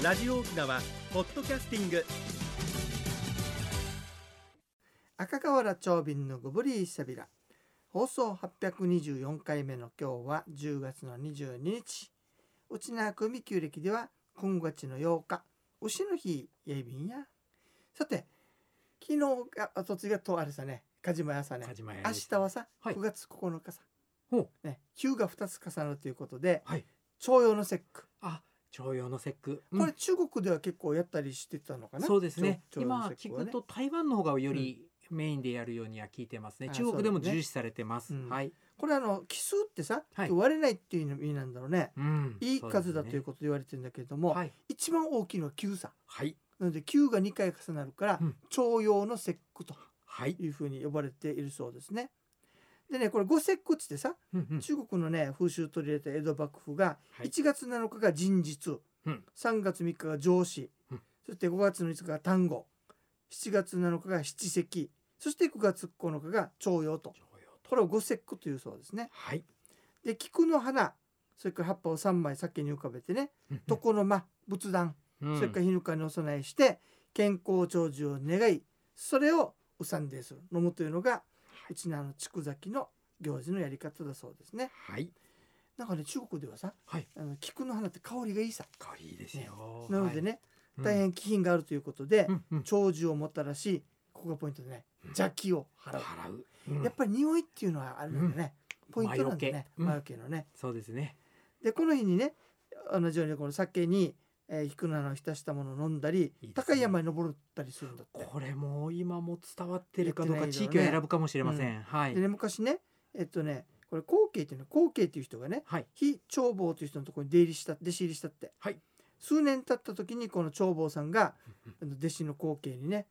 ラジオ沖縄ポッドキャスティング。赤瓦長瓶のグブリーサビラ放送824回目の今日は10月の22日。内縄組旧暦では今月の8日牛の日やいびんや。さて昨日がおとついがとあれさね。梶島屋さね。明でした日はさ、はい。9月9日さ。ほう。ね9が2つ重なるということではい。徴用の節句。あ徴用の節句、うん。これ中国では結構やったりしてたのかな、そうですね。徴徴用の今聞くと台湾の方がよりメインでやるようには聞いてますね、あ中国でも重視されてます、うん。はい、これあの奇数ってさ、はい。割れないっていう意味なんだろうね。うん。いい数だというこことで言われてるんだけれども、はい一番大きいのは9さはい。なので9が2回重なるから、うん。徴用の節句とはい、いうふうに呼ばれているそうですね。でねこれ五節句っつってさ、うんうん。中国のね風習を取り入れた江戸幕府がはい。1月7日が人日、うん。3月3日が上司、うん。そして5月の5日が単語7月7日が七石そして9月9日が徴用と。これを五節句というそうですね。はい、で菊の花それから葉っぱを3枚先に浮かべてねうん床の間仏壇うん。それから日ぬかにお供えして健康長寿を願いそれをうさんです。る飲むというのがうちのあの筑崎の行事のやり方だそうですね。はい、なんかね中国ではさ、はい。あの菊の花って香りがいいさ。香りいいですよ、なのでね、はい、大変気品があるということで、うん。うん。長寿をもたらしここがポイントでねうん。邪気を払う。払う、うん。やっぱり匂いっていうのはあるんだね、ポイントなんだね。魔除けのね。そうですね。でこの日にね同じようにこの酒に、えー、菊の花を浸したものを飲んだりね。高い山に登ったりするんだって。これも今も伝わってるかどうか地域を選ぶかもしれません、はい。でね昔ねえっとねこれ後継っていうの後継っていう人がねはい。非長坊という人のところに出入りした弟子入りしたって、はい。数年経った時にこの長坊さんが弟子の後継にね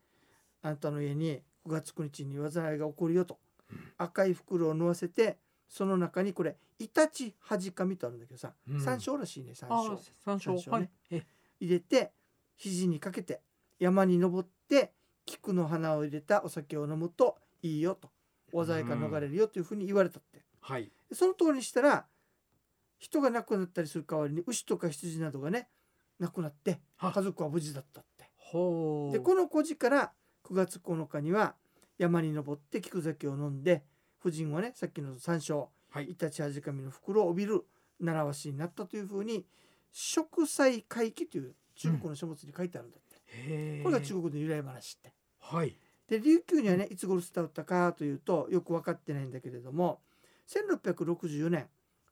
あんたの家に9月9日に災いが起こるよと、うん。赤い袋を縫わせてその中にこれイタチハジカミとあるんだけどさ、うん。山椒らしいね山あ椒山椒山椒ね。はい。え入れて肘にかけて山に登って菊の花を入れたお酒を飲むといいよと災いから逃れるよというふうに言われたって、はい。その通りにしたら人が亡くなったりする代わりに牛とか羊などがね亡くなってあ家族は無事だったって。ほう。でこの故事から9月9日には山に登って菊酒を飲んで夫人はねさっきの山椒はい。イタチハジカミの袋を帯びる習わしになったというふうに植栽回帰という中国の書物に書いてあるんだって、へえこれが中国の由来話って。はい。で琉球にはねいつ頃伝わったかというとよく分かってないんだけれども1664年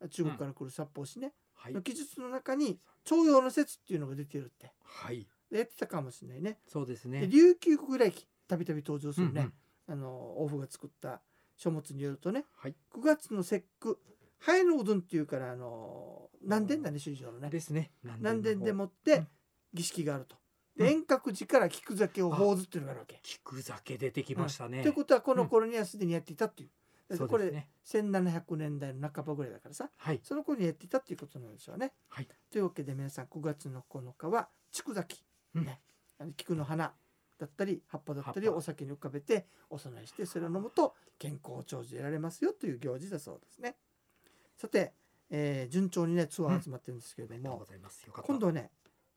中国から来る札幌市ね、はい。の記述の中に徴用の説っていうのが出てるって。はい。でやってたかもしれないね。そうですね。で琉球国来記たびたび登場するね、うんうん。あの王府が作った書物によるとねはい。9月の節句ハエのうどんっていうからあの南伝だね首里城のね。ですね。南伝でもっうてん。儀式があると。遠隔寺から菊酒を報ずっていうのがあるわけ。菊酒出てきましたね、ということはこの頃にはすでにやっていたっていう。これそうですね。1700年代の半ばぐらいだからさはい。その頃にやっていたっていうことなんでしょうね。はい。というわけで皆さん9月の9日は筑崎、うん。ね。あの菊の花だったり葉っぱだったりお酒に浮かべてお供えしてそれを飲むと健康長寿得られますよという行事だそうですね。さて、えー順調にねツアー集まってるんですけれども、ありがとうございます。よかった。今度はね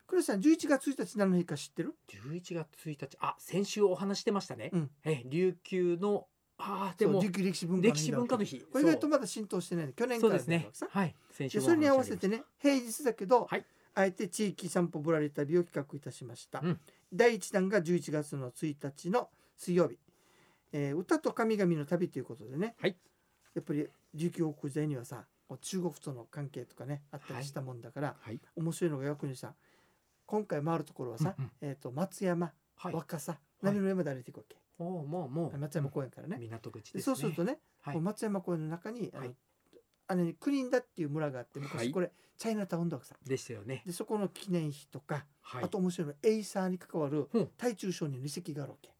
黒さん11月1日何の日か知ってる？11月1日。あ先週お話してましたね、うん。え琉球のあーでも歴史文化の日これ意外とまだ浸透してない。去年からですね。はい。先週でそれに合わせてね平日だけど、はい。あえて地域散歩ぶらり旅を企画いたしました、うん。第1弾が11月の1日の水曜日、えー歌と神々の旅ということでね、はい。やっぱり琉球王国時代にはさ中国との関係とかねあったりしたもんだから、たはい。面白いのが逆にさ今回回るところはさ、うんうん。えー、と松山、はい。若狭波の上まで歩いていくわけ、おーもうもう。松山公園からね、港口でですね。そうするとね、はい。松山公園の中にあの、はい。あのねクリンダっていう村があってはい。昔これ、チャイナタウンだわけさ。でしたよね。でそこの記念碑とか、はい。あと面白いのはエイサーに関わるう。ん対中商人の遺跡があるわけ。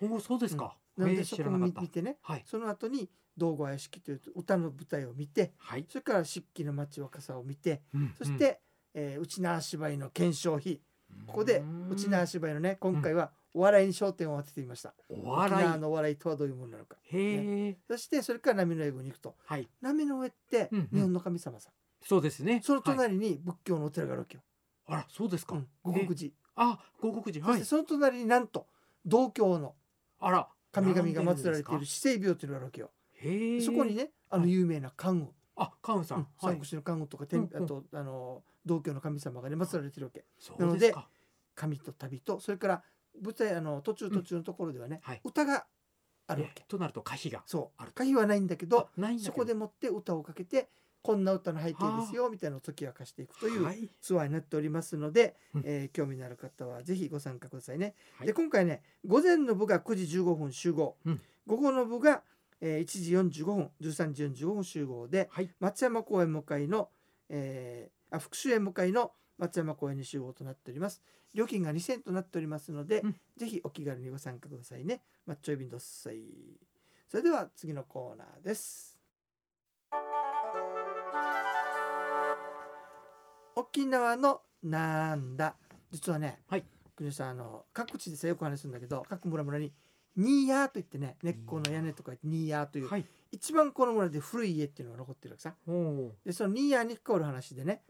おーそうですか、なのえーでそこも知らなかった。見見てね。はい。その後に道後屋敷という歌の舞台を見てはい、それから漆器の町若さを見てうんそして、えー内縄芝居の検証碑ここで内縄芝居のね今回はお笑いに焦点を当ててみました。お沖笑い。縄のお笑いとはどういうものなのか。へえ、そしてそれから波の上宮に行くとはい。波の上ってうんうん。日本の神様さ、そうですね。そのはい隣に仏教のお寺があるわけよ。あらそうですか、うん、五国寺、あ五国寺。はい。そしてその隣になんと道教のあら神々が祀られている並んでんです死聖廟っていうのがあるわけよ。そこにねあのはい。有名な関羽、あカウンさん、うんはい。三国志の関羽とか天、うんうん。あとあの道教の神様がね祀られてるわけ。そうなので神と旅とそれから舞台あの途中途中のところではね、はい。歌があるわけ。えとなると歌碑がそう。ある歌碑はないんだけどあないんだけど。そこでもって歌をかけてこんな歌の背景ですよみたいなのを解き明かしていくというはいツアーになっておりますので、うんえー興味のある方はぜひご参加くださいね。はいで今回ね午前の部が9時15分集合、うん午後の部が、えー1時45分13時45分集合で、はい松山公園向かいの、えーあ復習園向かいの松山公園に集合となっております。料金が2000円となっておりますので、うんぜひお気軽にご参加くださいね。マッチョイビンドッサイ。それでは次のコーナーです。沖縄のなんだ。実はね、はい。国吉さんあの各地でさよく話するんだけど各村々にニーヤーと言ってね根っこの屋根とか言ってニーヤーという、はい。一番この村で古い家っていうのが残ってるわけさ。でそのニーヤーに関わる話でね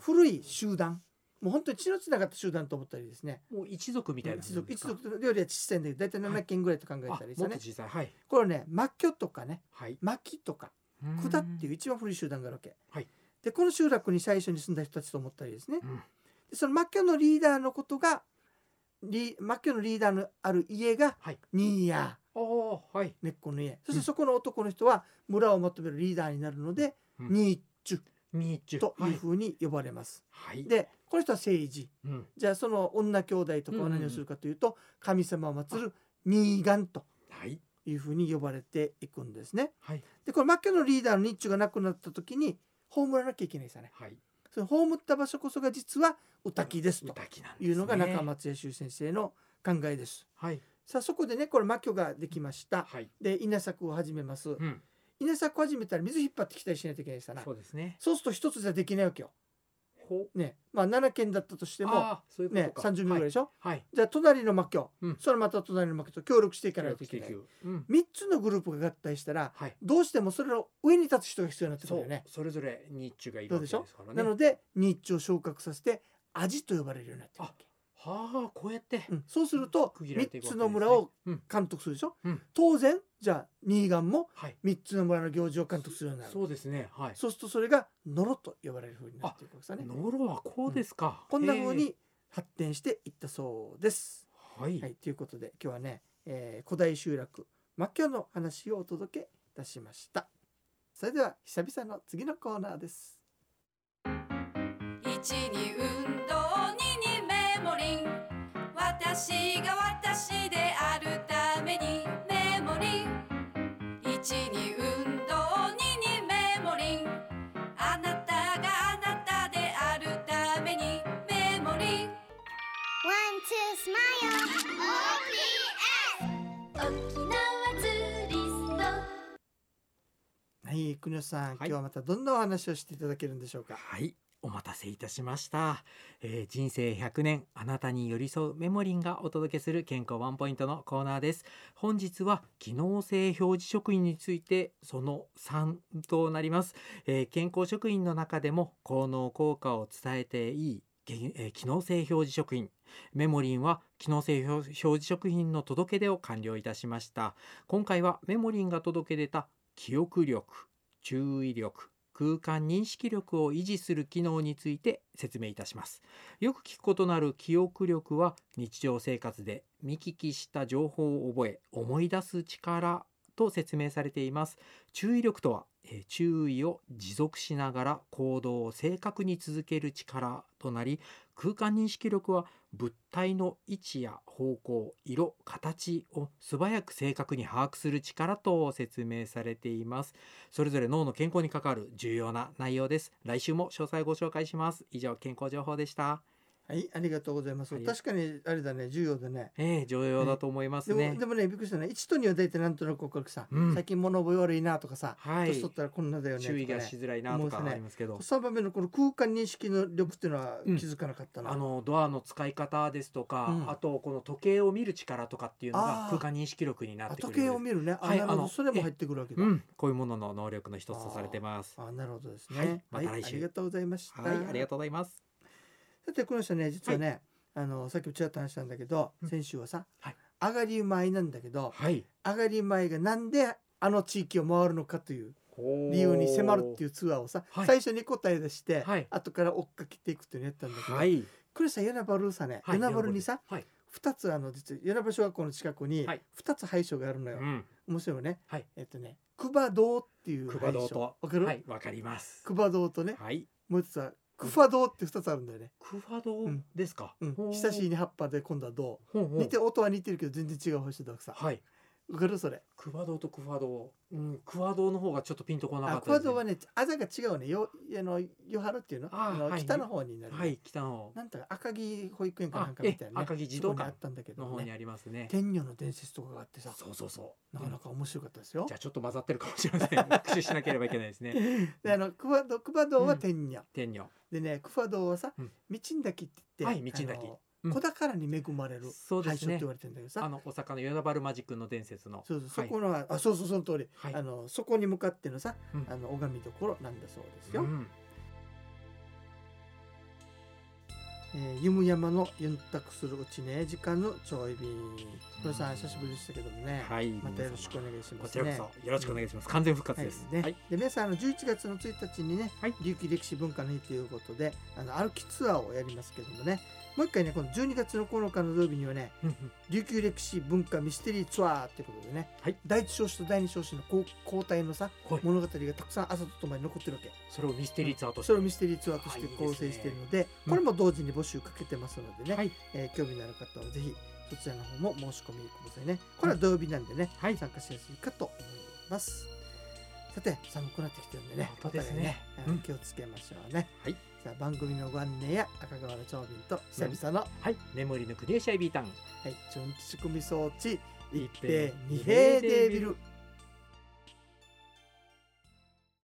古い集団。もう本当に血のつながった集団と思ったりですね。うもう一族みたいな一族一族よりは小さいんだけど大体7軒ぐらいと考えあたりさね、もっと小さい。はい。これねマッキョとかね。はい。マキとかクダっていう一番古い集団があるわけ、はいでこの集落に最初に住んだ人たちと思ったりですね。うん。でそのマッキョのリーダーのことがリマッキョのリーダーのある家がはい。ニーヤー。おおはい。根っこの家。そしてそこの男の人は村をまとめるリーダーになるので、うん。ニーチュ。ミーチュ。とはいいうふうに呼ばれます。はい。でこの人は政治うん。じゃあその女兄弟とかは何をするかというと、神様を祀るニーガンとはい。いうふうに呼ばれていくんですね。はい。でこのマッキョのリーダーのニッチュが亡くなった時に葬らなきゃいけないですよね。はいその葬った場所こそが実は宇滝ですというのが中松江修先生の考えです。はいさあそこでねこれマッキョができました。はいで稲作を始めます。うん稲作を始めたら水引っ張ってきたりしないといけないですよね。そうですねそうすると一つじゃできないわけよ。ほね、まあ7件だったとしてもういうねか。30名ぐらいでしょ？はい。じゃあ隣のマッキョ、うん。それまた隣のマッキョと協力していかないといけない。うん。3つのグループが合体したらはい。どうしてもそれの上に立つ人が必要になってくるよね。それぞれ日中がいるわけでしょ？ですからね。なのでニッチを昇格させてアジと呼ばれるようになってるわけ。はあこうやってうん、そうすると区切られてい3つの村をうん。監督するでしょ、うん。当然じゃあニーガンもはい。3つの村の行事を監督するようになる。そうですね。はい。そうするとそれがノロと呼ばれるふうになっていくわけですね。ノロはこうですか。こんな風へに発展していったそうです。えはい。はい、ということで今日はね、えー古代集落マッキョの話をお届けいたしました。それでは久々の次のコーナーです。一に運動私が私であるためにメモリン一に運動二にメモリンあなたがあなたであるためにメモリン One, two, smile. OPS. 沖縄ツーリストはい、国吉さん、はい今日はまたどんなお話をしていただけるんでしょうか？はいお待たせいたしました、えー人生100年あなたに寄り添うメモリンがお届けする健康ワンポイントのコーナーです。本日は機能性表示職員についてその3となります、えー健康職員の中でも効能効果を伝えていいえー機能性表示職員。メモリンは機能性表示職員の届け出を完了いたしました。今回はメモリンが届け出た記憶力注意力空間認識力を維持する機能について説明いたします。よく聞くことのある記憶力は日常生活で見聞きした情報を覚え思い出す力と説明されています。注意力とはえ注意を持続しながら行動を正確に続ける力となり空間認識力は物体の位置や方向色形を素早く正確に把握する力と説明されています。それぞれ脳の健康に関わる重要な内容です。来週も詳細ご紹介します。以上健康情報でした。はい、ありがとうございます。はい確かにあれだね、重要だね。ええ重要だと思いますでもねでもね、びっくりしたね。1と2は大体なんとなく分かるさ、うん最近物覚え悪いなとかさ、はい年取ったらこんなだよねとかね。注意がしづらいなとかありますけど3番目のこの空間認識の力っていうのはうん気づかなかったな。あのドアの使い方ですとか、うんあとこの時計を見る力とかっていうのが空間認識力になってくるあ時計を見るね。あ、はい。あのそれも入ってくるわけだ。うん、こういうものの能力の一つとされてます。あ、なるほどですはいね。また来週ありがとうございました。はい、ありがとうございます。ささてこの人ね実はね、あのさっきもちらっと話したんだけど、うん。先週はさ、はい。上がり米なんだけどはい。上がり米がなんであの地域を回るのかという理由に迫るっていうツアーをさ、はい。最初に答え出して、はい。後から追っかけていくっていうのやったんだけど、はい。これさ与那原さね、はい。与那原にさはい。2つあの実は与那原小学校の近くにはい。2つ廃所があるのよ、うん。面白いね、はい。えっとね久場堂っていう久廃所保堂と。わかる、はい。わかります。久場堂とねはい。もう一つはクファ堂って2つあるんだよね、クファ堂ですか。うん。親しいに葉っぱで今度は銅。ほうほう。似て音は似てるけど全然違う星ださ。はいわかるそれ。クファ堂とクファ堂うんクファ堂の方がちょっとピンとこなかあったです。クファ堂はねあざが違うね。よあの与原っていうの？あはい。の北の方になる、はい北の方。なんとか赤城保育園かなんかあみたいな、ね、え赤城児童館。あったんだけどね。の方にありますね。天女の伝説とかがあってさ。そうそうそう。なかなか面白かったですよ。じゃあちょっと混ざってるかもしれません 復習しなければいけないですね。であのクファ堂クファ堂は天女、天女。でねクファ堂はさ、うん。道んだきって言って、はい道んだき子宝に恵まれるそうですね。廃所って言われてるんだけどさ。あの大阪の与那原マジックの伝説の。そうそう、はい。そこのあそうそうその通り、はい。あのそこに向かってのさ、うん。あの拝みどころなんだそうですよ、うんえー、ゆむ山のゆんたくするうちね時間のちょい便。これさん久しぶりでしたけどもね、はい。またよろしくお願いしますこちらこねそよろしくお願いします。完全復活です。はい。ねはいで皆さんあの11月の1日にね、はい。琉球歴史文化の日ということであの歩きツアーをやりますけどもね。もう一回ねこの12月の9日の土曜日にはね琉球歴史文化ミステリーツアーということでね、はい。第一章子と第二章子の交交代のさはい。物語がたくさん朝とともに残ってるわけ。それをミステリーツアーとして。それをミステリーツアーとして構成しているのでうん。これも同時に募集かけてますのでね、はい。えー興味のある方はぜひそちらの方も申し込みくださいね。これは土曜日なんでね、はい。参加しやすいかと思います。さて寒くなってきてるんでねねうんお互いあの気をつけましょうね、はいさあ番組のご案内や赤瓦長瓶と久々の、はい。眠りのクリエシャイビータン。はい、チョンチ仕組み装置一平二平デービル